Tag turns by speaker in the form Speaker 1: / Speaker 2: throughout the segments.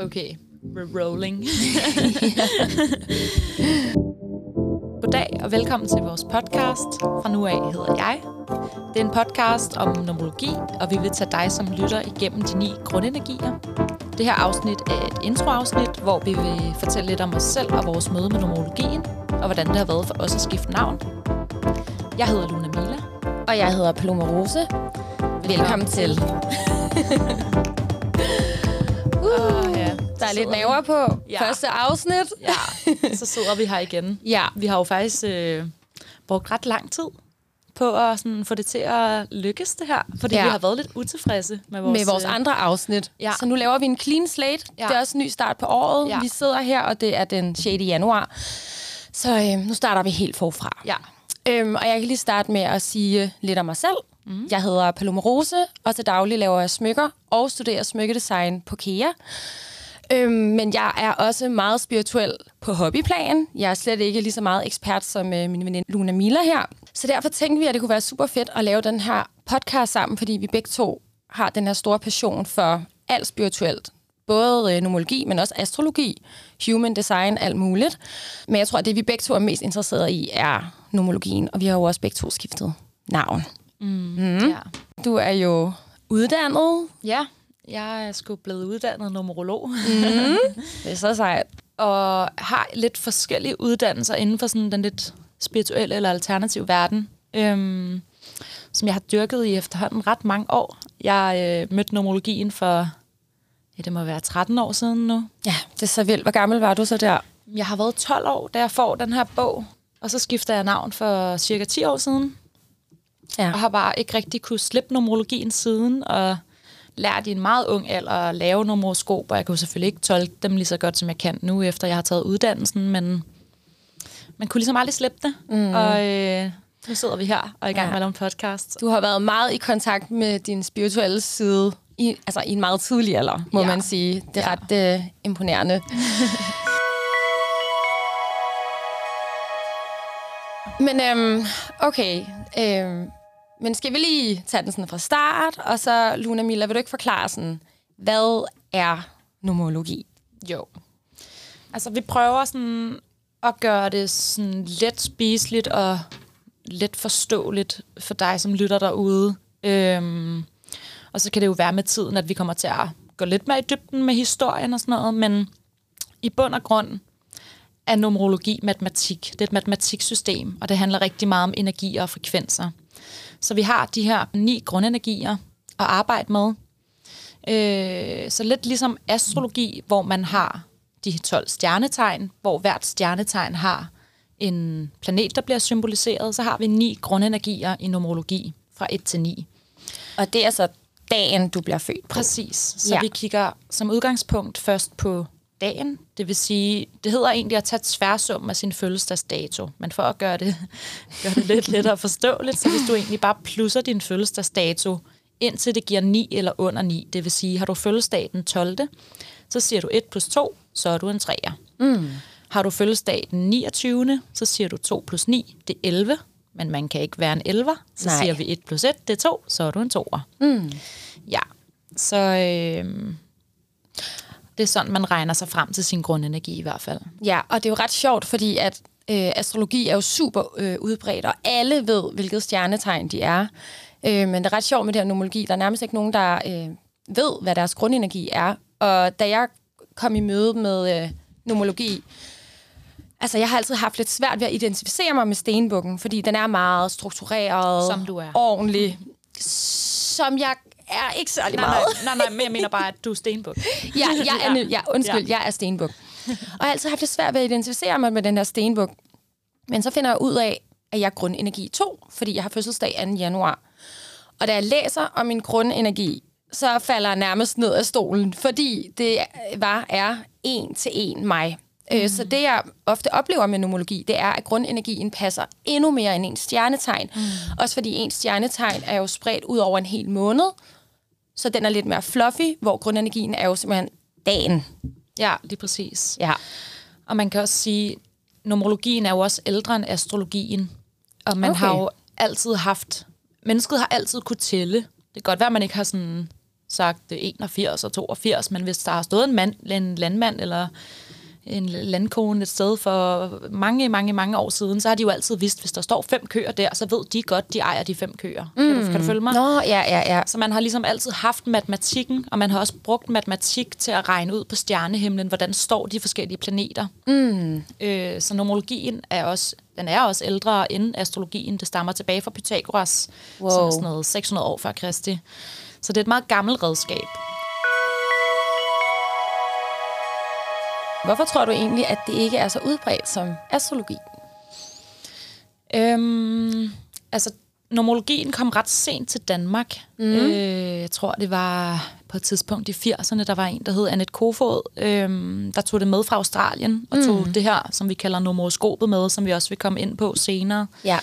Speaker 1: Okay, we're rolling. Goddag og velkommen til vores podcast. Fra nu af hedder jeg. Det er en podcast om nomologi, og vi vil tage dig som lytter igennem de ni grundenergier. Det her afsnit er et introafsnit, hvor vi vil fortælle lidt om os selv og vores møde med nomologien, og hvordan det har været for os at skifte navn. Jeg hedder Luna Mila.
Speaker 2: Og jeg hedder Paloma Rose. Velkommen, Velkommen til. uh,
Speaker 1: Åh, ja.
Speaker 2: Der er lidt naver på
Speaker 1: Ja.
Speaker 2: første afsnit.
Speaker 1: Ja, så sidder vi her igen.
Speaker 2: Ja.
Speaker 1: Vi har jo faktisk øh, brugt ret lang tid på at sådan, få det til at lykkes det her, fordi
Speaker 2: Ja.
Speaker 1: vi har været lidt utilfredse med vores,
Speaker 2: med vores
Speaker 1: øh,
Speaker 2: andre afsnit.
Speaker 1: Ja.
Speaker 2: Så nu laver vi en clean slate.
Speaker 1: Ja.
Speaker 2: Det er også en ny start på året.
Speaker 1: Ja.
Speaker 2: Vi sidder her, og det er den 6. januar. Så øh, nu starter vi helt forfra.
Speaker 1: Ja.
Speaker 2: Øhm, og jeg kan lige starte med at sige lidt om mig selv. Mm. Jeg hedder Paloma Rose, og til daglig laver jeg smykker og studerer smykkedesign på KEA. Øhm, men jeg er også meget spirituel på hobbyplan. Jeg er slet ikke lige så meget ekspert som øh, min veninde Luna Mila her. Så derfor tænkte vi, at det kunne være super fedt at lave den her podcast sammen, fordi vi begge to har den her store passion for alt spirituelt. Både øh, nomologi, men også astrologi, human design, alt muligt. Men jeg tror, at det vi begge to er mest interesserede i, er nomologien. Og vi har jo også begge to skiftet navn.
Speaker 1: Ja.
Speaker 2: Du er jo uddannet.
Speaker 1: ja, jeg er sgu blevet uddannet numerolog,
Speaker 2: Det er så sejt.
Speaker 1: og har lidt forskellige uddannelser inden for sådan den lidt spirituelle eller alternative verden, øhm, som jeg har dyrket i efterhånden ret mange år. Jeg øh, mødte numerologien for, ja, det må være 13 år siden nu.
Speaker 2: Ja, det er så vildt. Hvor gammel var du så der?
Speaker 1: Jeg har været 12 år, da jeg får den her bog, og så skifter jeg navn for cirka 10 år siden,
Speaker 2: Ja.
Speaker 1: og har bare ikke rigtig kunne slippe numerologien siden, og lært i en meget ung alder at lave numeroskoper. Jeg kunne selvfølgelig ikke tolke dem lige så godt, som jeg kan nu, efter jeg har taget uddannelsen, men man kunne ligesom aldrig slippe det. Mm. Og øh, nu sidder vi her og er i gang
Speaker 2: Ja.
Speaker 1: med at lave en podcast.
Speaker 2: Du har været meget i kontakt med din spirituelle side, i, altså i en meget tidlig alder, må
Speaker 1: ja.
Speaker 2: man sige. Det er
Speaker 1: Ja.
Speaker 2: ret øh, imponerende. Men øhm, okay, øhm, men skal vi lige tage den sådan fra start, og så, Luna Mila, vil du ikke forklare sådan, hvad er nomologi?
Speaker 1: Jo. Altså, vi prøver sådan at gøre det sådan let spiseligt og let forståeligt for dig, som lytter derude. Øhm, og så kan det jo være med tiden, at vi kommer til at gå lidt mere i dybden med historien og sådan noget, men i bund og grund er numerologi matematik. Det er et matematiksystem, og det handler rigtig meget om energier og frekvenser. Så vi har de her ni grundenergier at arbejde med. Øh, så lidt ligesom astrologi, hvor man har de 12 stjernetegn, hvor hvert stjernetegn har en planet, der bliver symboliseret, så har vi ni grundenergier i numerologi fra 1 til 9.
Speaker 2: Og det er så dagen, du bliver født på.
Speaker 1: Præcis. Så ja. Vi kigger som udgangspunkt først på dagen. Det vil sige, det hedder egentlig at tage tværsum af sin fødselsdagsdato. Men for at gøre det, gøre det lidt lettere forståeligt, så hvis du egentlig bare plusser din fødselsdagsdato, indtil det giver 9 eller under 9, det vil sige, har du fødselsdag den 12., så siger du 1 plus 2, så er du en 3'er. Mm. Har du fødselsdag den 29., så siger du 2 plus 9, det er 11, men man kan ikke være en 11'er. Så
Speaker 2: Nej.
Speaker 1: siger vi 1 plus 1, det er 2, så er du en 2'er. Mm. Ja, så øh, det er sådan, man regner sig frem til sin grundenergi i hvert fald.
Speaker 2: Ja, og det er jo ret sjovt, fordi at øh, astrologi er jo super øh, udbredt, og alle ved, hvilket stjernetegn de er. Øh, men det er ret sjovt med det her nomologi. Der er nærmest ikke nogen, der øh, ved, hvad deres grundenergi er. Og da jeg kom i møde med øh, nomologi, altså jeg har altid haft lidt svært ved at identificere mig med stenbukken, fordi den er meget struktureret,
Speaker 1: Som du er.
Speaker 2: ordentlig, som jeg er ikke særlig
Speaker 1: Nej,
Speaker 2: meget.
Speaker 1: nej, nej, nej, men jeg mener bare, at du er stenbuk.
Speaker 2: Ja, jeg er, ja. ja, undskyld,
Speaker 1: Ja.
Speaker 2: jeg er stenbuk. Og jeg har altid haft det svært ved at identificere mig med den her stenbuk. Men så finder jeg ud af, at jeg er grundenergi 2, fordi jeg har fødselsdag 2. januar. Og da jeg læser om min grundenergi, så falder jeg nærmest ned af stolen, fordi det var er en til en mig. Mm. Så det, jeg ofte oplever med nomologi, det er, at grundenergien passer endnu mere end en stjernetegn. Mm. Også fordi en stjernetegn er jo spredt ud over en hel måned, så den er lidt mere fluffy, hvor grundenergien er jo simpelthen dagen.
Speaker 1: Ja, lige præcis.
Speaker 2: Ja.
Speaker 1: Og man kan også sige, numerologien er jo også ældre end astrologien. Og man
Speaker 2: Okay.
Speaker 1: har jo altid haft... Mennesket har altid kunne tælle. Det kan godt være, at man ikke har sådan sagt 81 og 82, men hvis der har stået en, mand, en landmand eller en landkone et sted for mange, mange, mange år siden, så har de jo altid vidst, hvis der står fem køer der, så ved de godt, de ejer de fem køer. Mm. Kan, du, kan du følge mig?
Speaker 2: Nå, ja, ja, ja.
Speaker 1: Så man har ligesom altid haft matematikken, og man har også brugt matematik til at regne ud på stjernehimlen, hvordan står de forskellige planeter. Mm. Øh, så nomologien er også, den er også ældre end astrologien. Det stammer tilbage fra Pythagoras, wow. som er sådan noget 600 år før Kristi. Så det er et meget gammelt redskab.
Speaker 2: Hvorfor tror du egentlig, at det ikke er så udbredt som astrologi?
Speaker 1: Øhm, altså, nomologien kom ret sent til Danmark. Mm. Øh, jeg tror, det var på et tidspunkt i 80'erne, der var en, der hed Annette Kofod, øhm, der tog det med fra Australien, og tog mm. det her, som vi kalder nomoroskopet med, som vi også vil komme ind på senere
Speaker 2: Ja.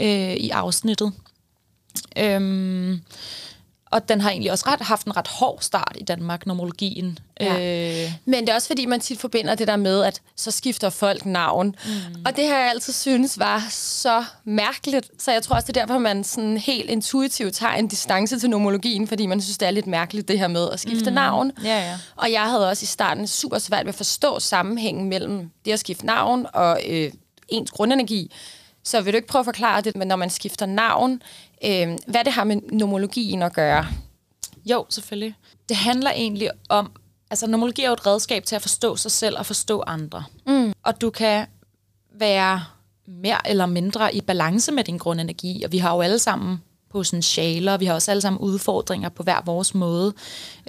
Speaker 1: øh, i afsnittet. Øhm, og den har egentlig også ret, haft en ret hård start i Danmark, nomologien.
Speaker 2: Ja. Øh, Men det er også fordi, man tit forbinder det der med, at så skifter folk navn. Mm. Og det har jeg altid synes var så mærkeligt. Så jeg tror også, det er derfor, man sådan helt intuitivt tager en distance til nomologien, fordi man synes, det er lidt mærkeligt, det her med at skifte mm. navn.
Speaker 1: Ja, ja.
Speaker 2: Og jeg havde også i starten super svært ved at forstå sammenhængen mellem det at skifte navn og øh, ens grundenergi. Så vil du ikke prøve at forklare det, men når man skifter navn, øh, hvad det har med nomologien at gøre?
Speaker 1: Jo, selvfølgelig. Det handler egentlig om, altså nomologi er jo et redskab til at forstå sig selv og forstå andre. Mm. Og du kan være mere eller mindre i balance med din grundenergi, og vi har jo alle sammen potentialer, vi har også alle sammen udfordringer på hver vores måde.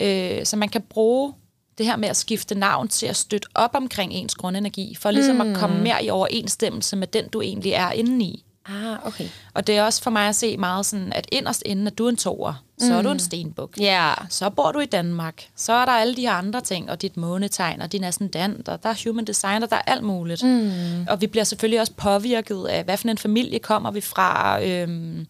Speaker 1: Øh, så man kan bruge det her med at skifte navn til at støtte op omkring ens grundenergi, for ligesom mm. at komme mere i overensstemmelse med den, du egentlig er inde i.
Speaker 2: Ah, okay.
Speaker 1: Og det er også for mig at se meget sådan, at inderst inden, at du er en toer, så mm. er du en stenbuk.
Speaker 2: Ja.
Speaker 1: Så bor du i Danmark. Så er der alle de her andre ting, og dit månetegn, og din ascendant, og der er human design, og der er alt muligt. Mm. Og vi bliver selvfølgelig også påvirket af, hvad for en familie kommer vi fra, øhm,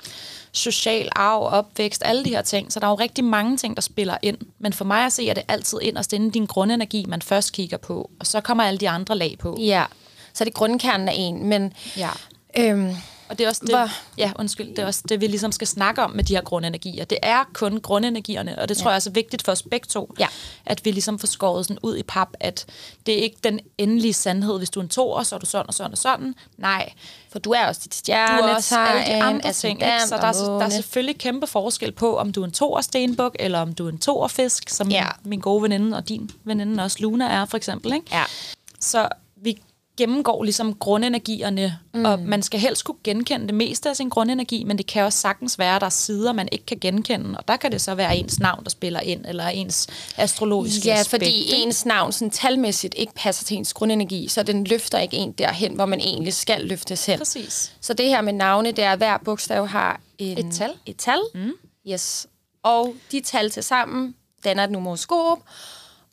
Speaker 1: social arv, opvækst, alle de her ting. Så der er jo rigtig mange ting, der spiller ind. Men for mig at se, er det altid inderst inden din grundenergi, man først kigger på, og så kommer alle de andre lag på.
Speaker 2: Ja, så er det grundkernen af en, men...
Speaker 1: Ja.
Speaker 2: Øhm,
Speaker 1: Og det er også det,
Speaker 2: Hvor-
Speaker 1: ja, undskyld, det er også det, vi ligesom skal snakke om med de her grundenergier. Det er kun grundenergierne, og det tror jeg også er vigtigt for os begge to,
Speaker 2: Ja.
Speaker 1: at vi ligesom får skåret sådan ud i pap, at det er ikke den endelige sandhed. Hvis du er en toer, så er du sådan og sådan og sådan. Nej,
Speaker 2: for du er også dit
Speaker 1: du
Speaker 2: stjernetegn,
Speaker 1: er også alle de andre ting. Ikke? Så der er, der er selvfølgelig kæmpe forskel på, om du er en toer stenbuk, eller om du er en toer fisk, som
Speaker 2: Ja.
Speaker 1: ja. min gode veninde og din veninde også, Luna, er for eksempel. Ikke?
Speaker 2: Ja.
Speaker 1: Så gennemgår ligesom grundenergierne, mm. og man skal helst kunne genkende det meste af sin grundenergi, men det kan også sagtens være, at der er sider, man ikke kan genkende, og der kan det så være ens navn, der spiller ind, eller ens astrologiske
Speaker 2: Ja,
Speaker 1: aspekt,
Speaker 2: fordi ens navn sådan, talmæssigt ikke passer til ens grundenergi, så den løfter ikke en derhen, hvor man egentlig skal løftes hen.
Speaker 1: Præcis.
Speaker 2: Så det her med navne, det er, at hver bogstav har en,
Speaker 1: Et tal.
Speaker 2: Et tal. Mm. Yes. Og de tal til sammen danner et numeroskop.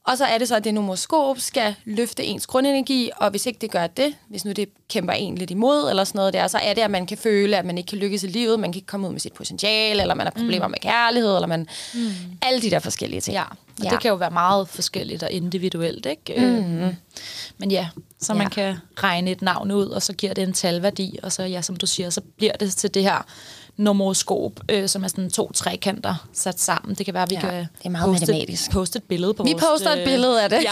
Speaker 2: Og så er det så, at det numeroskop skal løfte ens grundenergi, og hvis ikke det gør det, hvis nu det kæmper en lidt imod, eller sådan noget der, så er det, at man kan føle, at man ikke kan lykkes i livet, man kan ikke komme ud med sit potentiale, eller man har problemer mm. med kærlighed, eller man... Mm. Alle de der forskellige ting.
Speaker 1: Ja, og ja. det kan jo være meget forskelligt og individuelt, ikke? Mm. Men ja, så
Speaker 2: Ja.
Speaker 1: man kan regne et navn ud, og så giver det en talværdi, og så, ja, som du siger, så bliver det til det her numeroskop, øh, som er sådan to trekanter sat sammen. Det kan være, at vi
Speaker 2: Ja,
Speaker 1: kan
Speaker 2: det er meget
Speaker 1: poste,
Speaker 2: matematisk.
Speaker 1: poste et billede på
Speaker 2: Vi
Speaker 1: vores...
Speaker 2: poster et billede af det.
Speaker 1: Ja,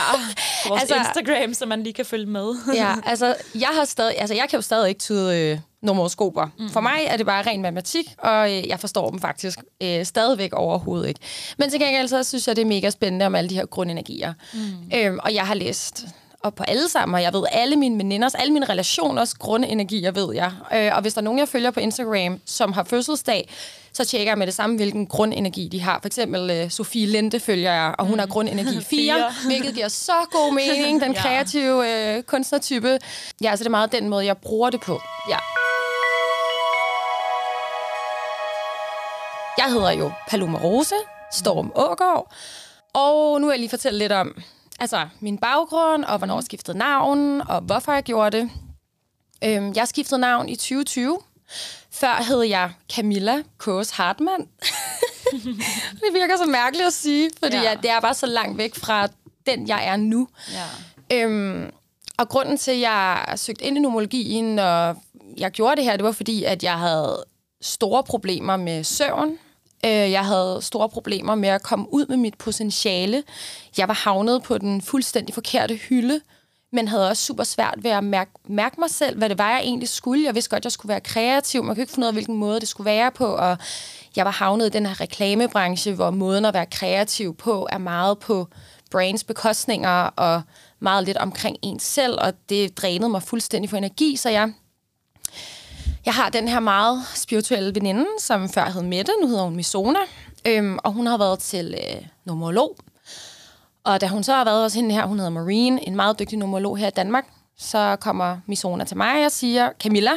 Speaker 1: på vores
Speaker 2: Altså-
Speaker 1: Instagram, så man lige kan følge med.
Speaker 2: Ja, altså jeg, har stadig, altså, jeg kan jo stadig ikke tyde øh, numeroskoper. Mm. For mig er det bare ren matematik, og øh, jeg forstår dem faktisk øh, stadigvæk overhovedet ikke. Men til gengæld så synes jeg, det er mega spændende om alle de her grundenergier. Mm. Øhm, og jeg har læst op på alle sammen, og jeg ved alle mine veninders, alle mine relationers grundenergier, ved jeg. Øh, og hvis der er nogen, jeg følger på Instagram, som har fødselsdag, så tjekker jeg med det samme, hvilken grundenergi de har. For eksempel øh, Sofie Lente følger jeg, og hun har grundenergi 4,
Speaker 1: Fire.
Speaker 2: hvilket giver så god mening, den kreative øh, kunstnertype. Ja, så det er meget den måde, jeg bruger det på.
Speaker 1: ja.
Speaker 2: Jeg hedder jo Paloma Rose, Storm Ågaard, og nu vil jeg lige fortælle lidt om altså, min baggrund, og hvornår jeg skiftede navn, og hvorfor jeg gjorde det. Øhm, jeg skiftede navn i 2020. Før hed jeg Camilla Kås Hartmann. det virker så mærkeligt at sige, fordi
Speaker 1: Ja.
Speaker 2: ja. det er bare så langt væk fra den, jeg er nu.
Speaker 1: ja.
Speaker 2: Øhm, og grunden til, at jeg søgte ind i nomologien, og jeg gjorde det her, det var fordi, at jeg havde store problemer med søvn. Øh, jeg havde store problemer med at komme ud med mit potentiale. Jeg var havnet på den fuldstændig forkerte hylde, men havde også super svært ved at mærke, mærke mig selv, hvad det var, jeg egentlig skulle. Jeg vidste godt, at jeg skulle være kreativ. Man kunne ikke finde ud af, hvilken måde det skulle være på. Og jeg var havnet i den her reklamebranche, hvor måden at være kreativ på er meget på brains bekostninger og meget lidt omkring en selv, og det drænede mig fuldstændig for energi, så jeg jeg har den her meget spirituelle veninde, som før hed Mette, nu hedder hun Misona, øhm, og hun har været til øh, numerolog. Og da hun så har været hos hende her, hun hedder Marine, en meget dygtig numerolog her i Danmark, så kommer Misona til mig og siger, Camilla,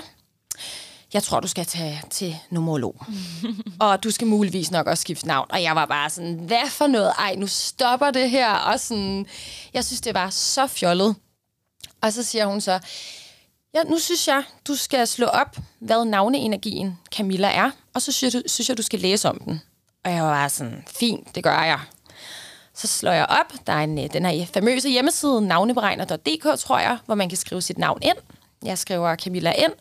Speaker 2: jeg tror, du skal tage til numerolog. og du skal muligvis nok også skifte navn. Og jeg var bare sådan, hvad for noget? Ej, nu stopper det her. Og sådan, jeg synes, det var så fjollet. Og så siger hun så, ja, nu synes jeg, du skal slå op, hvad navneenergien Camilla er. Og så synes jeg, synes jeg, du skal læse om den. Og jeg var sådan, fint, det gør jeg. Så slår jeg op. Der er en, øh, den her famøse hjemmeside, navneberegner.dk, tror jeg, hvor man kan skrive sit navn ind. Jeg skriver Camilla ind.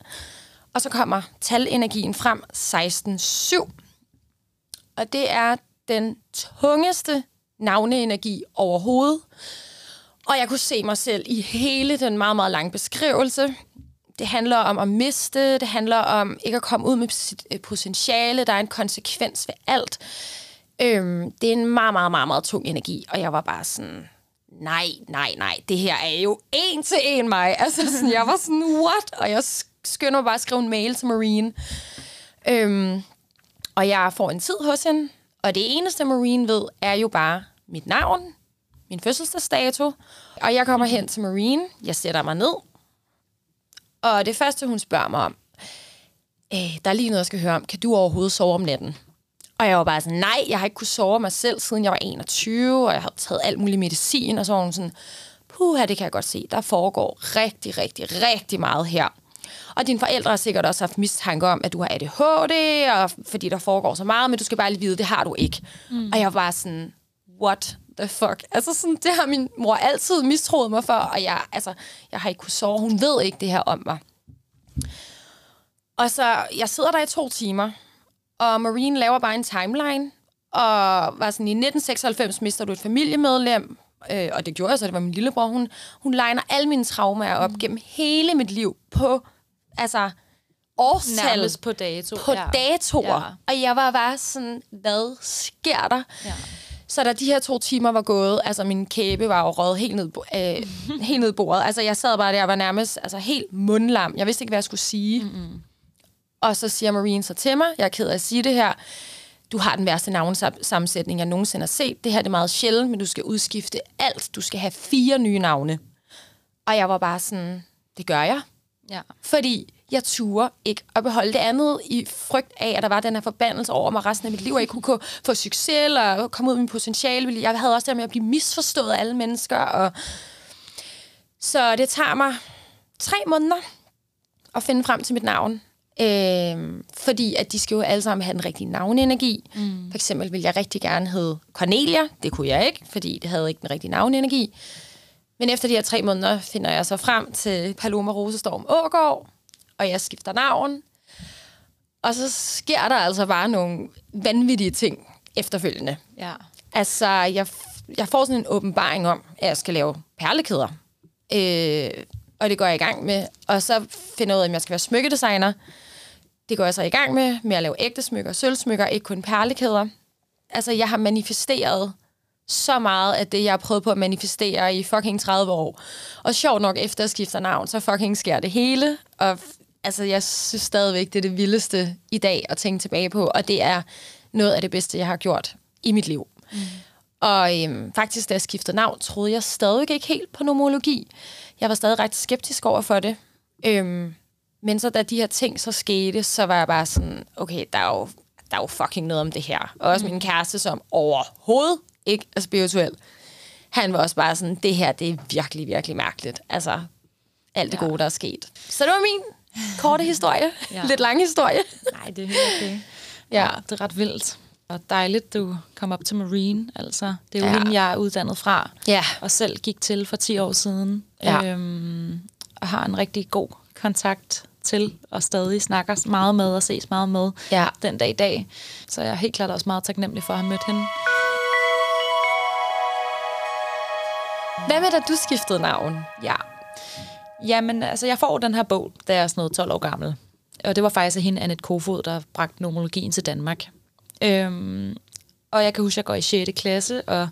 Speaker 2: Og så kommer talenergien frem 16.7. Og det er den tungeste navneenergi overhovedet. Og jeg kunne se mig selv i hele den meget, meget lange beskrivelse. Det handler om at miste, det handler om ikke at komme ud med sit øh, potentiale, der er en konsekvens ved alt. Øhm, det er en meget, meget, meget, meget tung energi, og jeg var bare sådan, nej, nej, nej, det her er jo en til en mig. Altså, sådan, jeg var sådan, what? Og jeg skynder mig bare at skrive en mail til Marine. Øhm, og jeg får en tid hos hende, og det eneste, Marine ved, er jo bare mit navn, min fødselsdagsdato, og jeg kommer hen til Marine, jeg sætter mig ned, og det første, hun spørger mig om, øh, der er lige noget, jeg skal høre om, kan du overhovedet sove om natten? Og jeg var bare sådan, nej, jeg har ikke kunnet sove mig selv, siden jeg var 21, og jeg har taget alt muligt medicin, og så var hun sådan, puha, det kan jeg godt se, der foregår rigtig, rigtig, rigtig meget her. Og dine forældre har sikkert også haft mistanke om, at du har ADHD, og fordi der foregår så meget, men du skal bare lige vide, det har du ikke. Mm. Og jeg var bare sådan, what the fuck? Altså sådan, det har min mor altid mistroet mig for, og jeg, altså, jeg har ikke kunnet sove. Hun ved ikke det her om mig. Og så, jeg sidder der i to timer, og Marine laver bare en timeline, og var sådan, i 1996 mister du et familiemedlem, øh, og det gjorde jeg så, det var min lillebror, hun, hun legner alle mine traumer op mm. gennem hele mit liv på, altså, årstal.
Speaker 1: Nærmest på dato.
Speaker 2: På ja. datoer. Ja. Og jeg var bare sådan, hvad sker der? Ja. Så da de her to timer var gået, altså min kæbe var jo røget helt ned, øh, helt ned bordet. Altså jeg sad bare der og var nærmest altså, helt mundlam. Jeg vidste ikke, hvad jeg skulle sige. Mm-hmm. Og så siger Marine så til mig, jeg er ked af at sige det her, du har den værste navnsammensætning, jeg nogensinde har set. Det her det er meget sjældent, men du skal udskifte alt. Du skal have fire nye navne. Og jeg var bare sådan, det gør jeg. Ja. Fordi jeg turde ikke at beholde det andet i frygt af, at der var den her forbandelse over mig resten af mit liv, og jeg kunne få succes eller komme ud med min potentiale. Jeg havde også det med at blive misforstået af alle mennesker. Og så det tager mig tre måneder at finde frem til mit navn. Øh, fordi at de skal jo alle sammen have den rigtige navnenergi. Mm. For eksempel vil jeg rigtig gerne hedde Cornelia. Det kunne jeg ikke, fordi det havde ikke den rigtige navnenergi. Men efter de her tre måneder finder jeg så frem til Paloma Rosestorm Ågård, og jeg skifter navn. Og så sker der altså bare nogle vanvittige ting efterfølgende. Ja. Altså, jeg, jeg får sådan en åbenbaring om, at jeg skal lave perlekæder. Øh, og det går jeg i gang med. Og så finder jeg ud af, at jeg skal være smykkedesigner. Det går jeg så i gang med, med at lave ægte smykker, sølvsmykker, ikke kun perlekæder. Altså, jeg har manifesteret så meget af det, jeg har prøvet på at manifestere i fucking 30 år. Og sjovt nok, efter jeg skifter navn, så fucking sker det hele. Og altså, jeg synes stadigvæk, det er det vildeste i dag at tænke tilbage på. Og det er noget af det bedste, jeg har gjort i mit liv. Mm. Og øhm, faktisk, da jeg skiftede navn, troede jeg stadig ikke helt på nomologi. Jeg var stadig ret skeptisk over for det. Øhm, men så da de her ting så skete, så var jeg bare sådan, okay, der er jo, der er jo fucking noget om det her. Og også mm. min kæreste, som overhovedet ikke er spirituel, han var også bare sådan, det her, det er virkelig, virkelig mærkeligt. Altså, alt det ja. gode, der er sket. Så det var min korte historie. ja. Lidt lang historie.
Speaker 1: Nej, det er helt okay. Ja. det er ret vildt. Og dejligt, du kom op til Marine. Altså, det er jo ja. hende, jeg er uddannet fra. Ja. Og selv gik til for 10 år siden. Ja. Øhm, og har en rigtig god kontakt til, og stadig snakker meget med og ses meget med
Speaker 2: Ja.
Speaker 1: den dag i dag. Så jeg er helt klart også meget taknemmelig for at have mødt hende.
Speaker 2: Hvad med, da du skiftede navn?
Speaker 1: Ja. Jamen, altså, jeg får den her bog, da jeg er sådan noget 12 år gammel. Og det var faktisk af hende, Annette Kofod, der bragte nomologien til Danmark. Øhm, og jeg kan huske, at jeg går i 6. klasse, og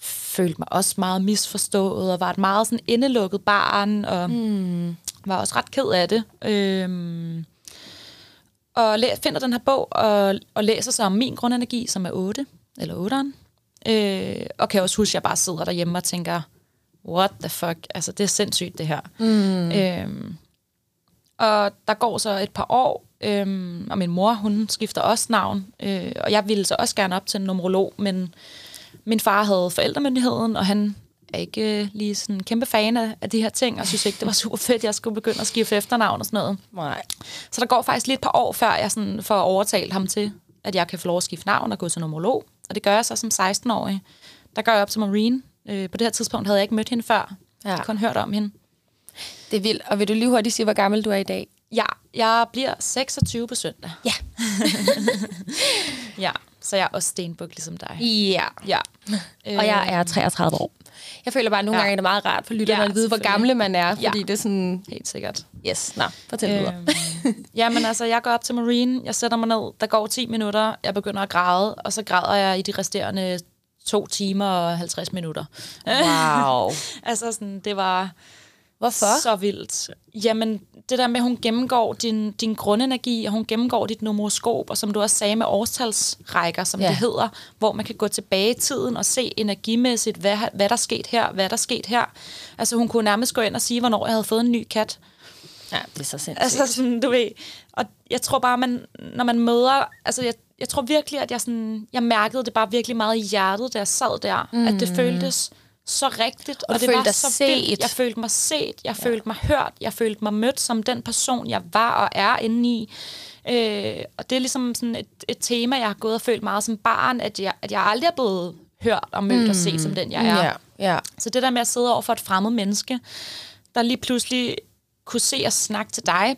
Speaker 1: følte mig også meget misforstået, og var et meget sådan indelukket barn, og mm. var også ret ked af det. Øhm, og læ- finder den her bog, og, og læser så om min grundenergi, som er 8, eller 8'eren. Øh, og kan også huske, at jeg bare sidder derhjemme og tænker, what the fuck, altså det er sindssygt det her. Mm. Øhm, og der går så et par år, øhm, og min mor, hun skifter også navn, øh, og jeg ville så også gerne op til en numerolog, men min far havde forældremyndigheden, og han er ikke øh, lige sådan en kæmpe fan af, af de her ting, og synes ikke, det var super fedt, jeg skulle begynde at skifte efternavn og sådan noget.
Speaker 2: Nej.
Speaker 1: Så der går faktisk lige et par år, før jeg sådan får overtalt ham til, at jeg kan få lov at skifte navn og gå til numerolog. Og det gør jeg så som 16-årig. Der går jeg op til Marine. Øh, på det her tidspunkt havde jeg ikke mødt hende før.
Speaker 2: Ja.
Speaker 1: Jeg har kun hørt om hende.
Speaker 2: Det er vildt. Og vil du lige hurtigt sige, hvor gammel du er i dag?
Speaker 1: Ja, jeg bliver 26 på søndag.
Speaker 2: Ja.
Speaker 1: Ja, så jeg er også stenbuk ligesom dig.
Speaker 2: Ja.
Speaker 1: Ja.
Speaker 2: Og jeg er 33 år. Jeg føler bare, at nogle
Speaker 1: Ja.
Speaker 2: gange er det meget rart for lytterne
Speaker 1: Ja,
Speaker 2: at vide, hvor gamle man er,
Speaker 1: Ja.
Speaker 2: fordi det er sådan,
Speaker 1: Helt sikkert.
Speaker 2: yes, nå, fortæl videre.
Speaker 1: Øhm, jamen altså, jeg går op til Marine, jeg sætter mig ned, der går 10 minutter, jeg begynder at græde, og så græder jeg i de resterende to timer og 50 minutter.
Speaker 2: Wow.
Speaker 1: altså sådan, det var
Speaker 2: Hvorfor?
Speaker 1: så vildt. Jamen, det der med, at hun gennemgår din, din grundenergi, og hun gennemgår dit numeroskop, og som du også sagde med årstalsrækker, som
Speaker 2: Ja.
Speaker 1: det hedder, hvor man kan gå tilbage i tiden og se energimæssigt, hvad, hvad der er sket her, hvad der er sket her. Altså, hun kunne nærmest gå ind og sige, hvornår jeg havde fået en ny kat.
Speaker 2: Ja, det er så sindssygt.
Speaker 1: Altså sådan, du ved, og jeg tror bare, man, når man møder, altså jeg, jeg tror virkelig, at jeg sådan, jeg mærkede det bare virkelig meget i hjertet, da jeg sad der, mm. at det føltes så rigtigt, og,
Speaker 2: du
Speaker 1: det var så
Speaker 2: set.
Speaker 1: vildt. Jeg følte mig set, jeg ja. følte mig hørt, jeg følte mig mødt som den person, jeg var og er inde i. Øh, og det er ligesom sådan et, et tema, jeg har gået og følt meget som barn, at jeg, at jeg aldrig er blevet hørt og mødt mm. og set som den, jeg er.
Speaker 2: Ja, ja.
Speaker 1: Så det der med at sidde over for et fremmed menneske, der lige pludselig kunne se og snakke til dig,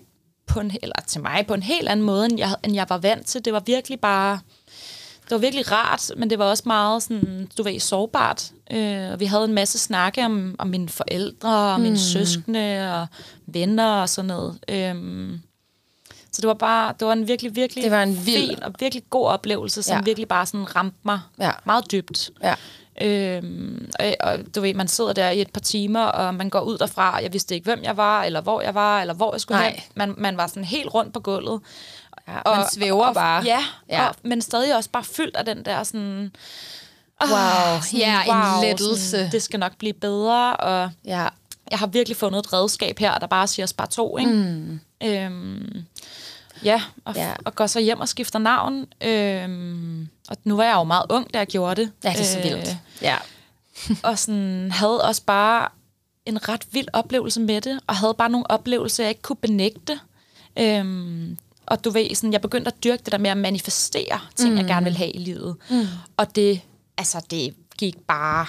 Speaker 1: på en, eller til mig på en helt anden måde, end jeg, end jeg var vant til. Det var virkelig bare... Det var virkelig rart, men det var også meget sådan, du ved, sårbart. Øh, og vi havde en masse snakke om, om mine forældre, og mine søskende, og venner og sådan noget. Øhm, så det var bare, det var en virkelig, virkelig
Speaker 2: Det var en vild-
Speaker 1: fin og virkelig god oplevelse, som
Speaker 2: ja.
Speaker 1: virkelig bare sådan ramte mig
Speaker 2: Ja.
Speaker 1: meget dybt.
Speaker 2: Ja.
Speaker 1: Øhm, og, og du ved, man sidder der i et par timer, og man går ud derfra, og jeg vidste ikke, hvem jeg var, eller hvor jeg var, eller hvor jeg skulle
Speaker 2: Nej.
Speaker 1: hen. Man, man var sådan helt rundt på gulvet.
Speaker 2: ja man svæver
Speaker 1: og,
Speaker 2: bare.
Speaker 1: Ja,
Speaker 2: Ja.
Speaker 1: Og, men stadig også bare fyldt af den der sådan...
Speaker 2: Wow.
Speaker 1: sådan,
Speaker 2: Ja, en lettelse.
Speaker 1: Sådan, det skal nok blive bedre, og
Speaker 2: Ja.
Speaker 1: jeg har virkelig fundet et redskab her, der bare siger os bare to, ikke? Mm. Øhm, ja, og,
Speaker 2: Ja.
Speaker 1: og går så hjem og skifter navn. Øhm, og nu var jeg jo meget ung, da jeg gjorde det.
Speaker 2: Ja, det er så vildt. Ja.
Speaker 1: og sådan havde også bare en ret vild oplevelse med det, og havde bare nogle oplevelser, jeg ikke kunne benægte. Øhm, og du ved, sådan, jeg begyndte at dyrke det der med at manifestere ting, mm. jeg gerne vil have i livet. Mm. Og det, altså, det gik bare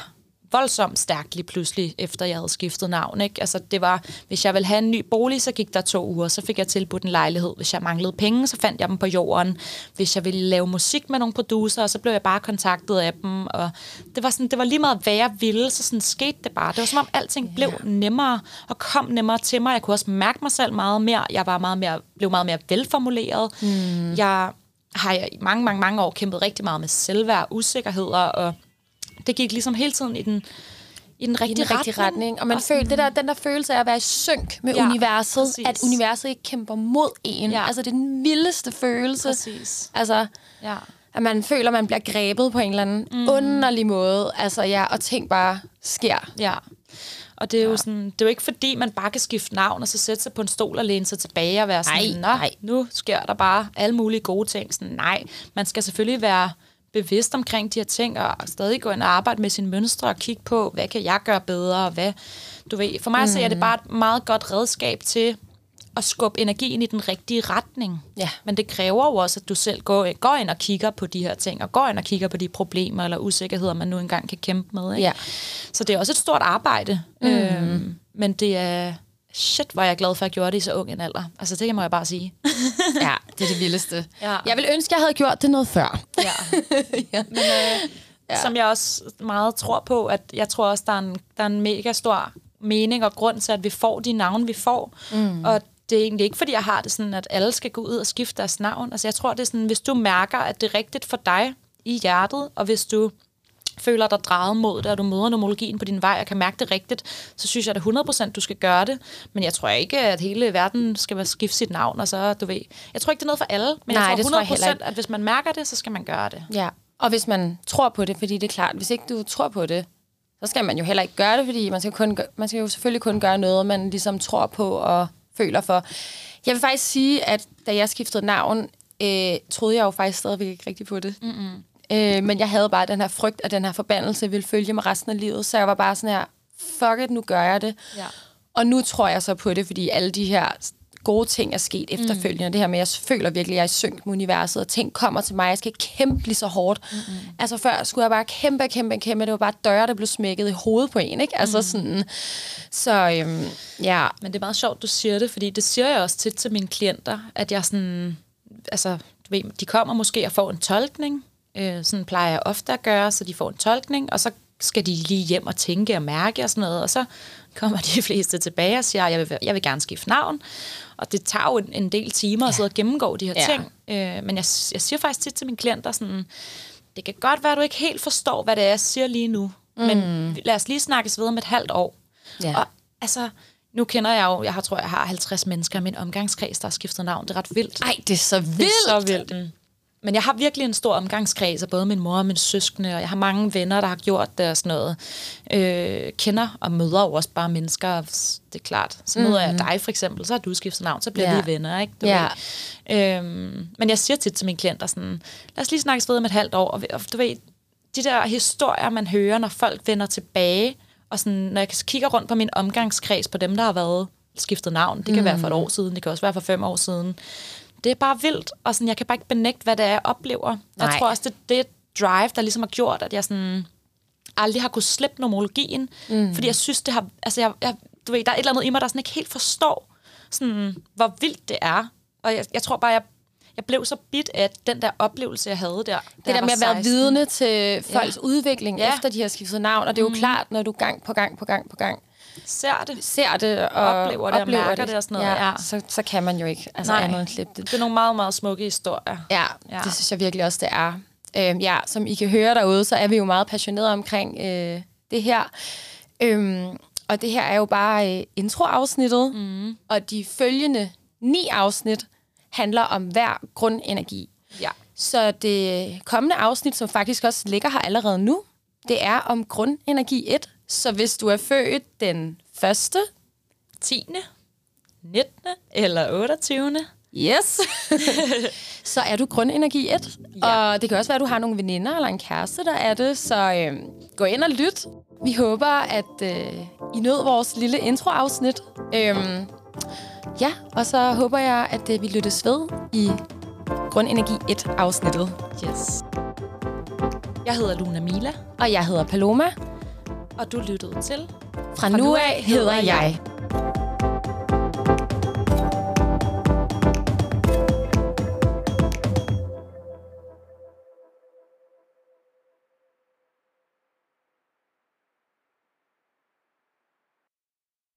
Speaker 1: voldsomt stærkt lige pludselig, efter jeg havde skiftet navn. Ikke? Altså, det var, hvis jeg ville have en ny bolig, så gik der to uger, så fik jeg tilbudt en lejlighed. Hvis jeg manglede penge, så fandt jeg dem på jorden. Hvis jeg ville lave musik med nogle producer, så blev jeg bare kontaktet af dem. Og det var, sådan, det var lige meget, hvad jeg ville, så sådan skete det bare. Det var som om alting blev nemmere og kom nemmere til mig. Jeg kunne også mærke mig selv meget mere. Jeg var meget mere, blev meget mere velformuleret. Mm. Jeg har i mange, mange, mange år kæmpet rigtig meget med selvværd, usikkerheder, og det gik ligesom hele tiden i den, i den
Speaker 2: i
Speaker 1: rigtige,
Speaker 2: den rigtige retning. Og man føler, det der, den der følelse af at være i synk med ja,
Speaker 1: Ja,
Speaker 2: universet,
Speaker 1: præcis.
Speaker 2: at universet ikke kæmper mod en. Ja.
Speaker 1: Ja.
Speaker 2: Altså, det er den vildeste følelse.
Speaker 1: Præcis.
Speaker 2: Altså,
Speaker 1: Ja.
Speaker 2: at man føler, at man bliver grebet på en eller anden mm. underlig måde. Altså, ja, og ting bare sker.
Speaker 1: Ja. Og det er, jo sådan, det er jo ikke fordi, man bare kan skifte navn og så sætte sig på en stol og læne sig tilbage og være sådan,
Speaker 2: Nej, nej.
Speaker 1: nu sker der bare alle mulige gode ting. Sådan, nej, man skal selvfølgelig være bevidst omkring de her ting og stadig gå ind og arbejde med sine mønstre og kigge på, hvad kan jeg gøre bedre og hvad, du ved. For mig mm. så er det bare et meget godt redskab til at skubbe energien i den rigtige retning.
Speaker 2: Ja.
Speaker 1: Men det kræver jo også, at du selv går, går ind og kigger på de her ting, og går ind og kigger på de problemer eller usikkerheder, man nu engang kan kæmpe med. Ikke?
Speaker 2: Ja.
Speaker 1: Så det er også et stort arbejde. Mm. Øhm, men det er, shit, hvor er jeg glad for, at jeg gjorde det i så ung en alder. Altså, det kan må jeg bare sige.
Speaker 2: ja, det er det vildeste.
Speaker 1: Ja.
Speaker 2: Jeg vil ønske, jeg havde gjort det noget før.
Speaker 1: Ja. ja. Men, øh, ja. Som jeg også meget tror på, at jeg tror også, der er en, der er en mega stor mening og grund til, at vi får de navne, vi får. Mm. Og det er egentlig ikke, fordi jeg har det sådan, at alle skal gå ud og skifte deres navn. Altså jeg tror, det er sådan, hvis du mærker, at det er rigtigt for dig i hjertet, og hvis du føler dig drejet mod det, og du møder nomologien på din vej og kan mærke det rigtigt, så synes jeg, at 100% du skal gøre det. Men jeg tror ikke, at hele verden skal skifte sit navn, og så, du ved... Jeg tror ikke, det er noget for alle, men
Speaker 2: Nej,
Speaker 1: jeg
Speaker 2: det
Speaker 1: tror
Speaker 2: tror jeg
Speaker 1: 100%,
Speaker 2: heller ikke.
Speaker 1: at hvis man mærker det, så skal man gøre det.
Speaker 2: Ja, og hvis man tror på det, fordi det er klart, hvis ikke du tror på det, så skal man jo heller ikke gøre det, fordi man skal, kun, gø- man skal jo selvfølgelig kun gøre noget, man ligesom tror på og føler for. Jeg vil faktisk sige, at da jeg skiftede navn, øh, troede jeg jo faktisk stadigvæk ikke rigtig på det. Mm-hmm. Øh, men jeg havde bare den her frygt, at den her forbandelse ville følge mig resten af livet, så jeg var bare sådan her, fuck it, nu gør jeg det.
Speaker 1: Ja.
Speaker 2: Og nu tror jeg så på det, fordi alle de her gode ting er sket efterfølgende. Mm. Det her med, at jeg føler virkelig, at jeg er i synk med universet, og ting kommer til mig. Jeg skal kæmpe lige så hårdt. Mm-hmm. Altså før skulle jeg bare kæmpe, kæmpe, kæmpe. Det var bare døre, der blev smækket i hovedet på en. Ikke? Altså mm. sådan. Så øhm, ja.
Speaker 1: Men det er meget sjovt, du siger det, fordi det siger jeg også tit til mine klienter, at jeg sådan, altså, du ved, de kommer måske og får en tolkning, øh, sådan plejer jeg ofte at gøre, så de får en tolkning, og så skal de lige hjem og tænke og mærke og sådan noget, og så kommer de fleste tilbage og siger, jeg vil, jeg vil gerne skifte navn, og det tager jo en, en del timer ja. at sidde og gennemgå de her
Speaker 2: Ja.
Speaker 1: ting, øh, men jeg, jeg siger faktisk tit til mine klienter sådan, det kan godt være, at du ikke helt forstår, hvad det er, jeg siger lige nu, mm. men lad os lige snakkes ved om et halvt år.
Speaker 2: Ja.
Speaker 1: Og altså, nu kender jeg jo, jeg har, tror, jeg har 50 mennesker i min omgangskreds, der har skiftet navn. Det er ret vildt.
Speaker 2: Ej, det er så vildt.
Speaker 1: det er så vildt. Mm. Men jeg har virkelig en stor omgangskreds af både min mor og min søskende, og jeg har mange venner, der har gjort det og sådan noget. Øh, kender og møder jo også bare mennesker, det er klart. Så møder jeg dig for eksempel, så har du skiftet navn, så bliver
Speaker 2: Ja.
Speaker 1: vi venner, ikke? Du
Speaker 2: Ja.
Speaker 1: ved. Øhm, men jeg siger tit til mine klienter sådan, lad os lige snakkes ved om et halvt år, og, og du ved, de der historier, man hører, når folk vender tilbage, og sådan, når jeg kigger rundt på min omgangskreds, på dem, der har været skiftet navn, det kan mm. være for et år siden, det kan også være for fem år siden, det er bare vildt, og sådan, jeg kan bare ikke benægte, hvad det er, jeg oplever. Nej. Jeg tror også, det, det er et drive, der ligesom har gjort, at jeg sådan aldrig har kunnet slippe nomologien, mm. fordi jeg synes, det har, altså jeg, jeg, du ved, der er et eller andet i mig, der sådan ikke helt forstår, sådan, hvor vildt det er, og jeg, jeg tror bare, jeg, jeg blev så bit af den der oplevelse, jeg havde der.
Speaker 2: Det der med at være vidne til folks ja. udvikling, ja. efter de har skiftet navn. Og det er jo mm. klart, når du gang på gang på gang på gang
Speaker 1: Ser det.
Speaker 2: ser det og
Speaker 1: Oplever det og mærker det og sådan noget, ja.
Speaker 2: Så, så kan man jo ikke altså
Speaker 1: Nej.
Speaker 2: andet end slippe det.
Speaker 1: Det er nogle meget, meget smukke historier.
Speaker 2: Ja,
Speaker 1: Ja.
Speaker 2: ja, det synes jeg virkelig også, det er. Øhm, ja, som I kan høre derude, så er vi jo meget passionerede omkring øh, det her. Øhm, og det her er jo bare øh, introafsnittet, mm. og de følgende ni afsnit handler om hver grundenergi.
Speaker 1: Ja.
Speaker 2: Så det kommende afsnit, som faktisk også ligger her allerede nu, det er om grundenergi 1. Så hvis du er født den første,
Speaker 1: 10., 19. eller 28.
Speaker 2: Yes. så er du grundenergi 1.
Speaker 1: Ja.
Speaker 2: Og det kan også være, at du har nogle veninder eller en kæreste, der er det. Så øhm, gå ind og lyt. Vi håber, at øh, I nød vores lille introafsnit. Øhm, ja, og så håber jeg, at øh, vi lyttes ved i Grundenergi 1-afsnittet.
Speaker 1: Yes. Jeg hedder Luna Mila,
Speaker 2: Og jeg hedder Paloma
Speaker 1: og du lyttede til
Speaker 2: Fra nu af hedder jeg